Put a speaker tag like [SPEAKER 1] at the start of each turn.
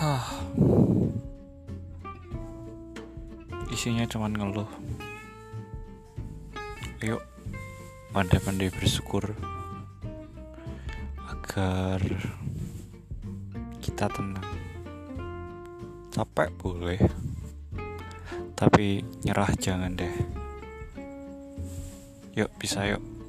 [SPEAKER 1] Hah. Isinya cuman ngeluh. Yuk, pandai-pandai bersyukur agar kita tenang. Capek boleh, tapi nyerah jangan deh. Yuk, bisa yuk.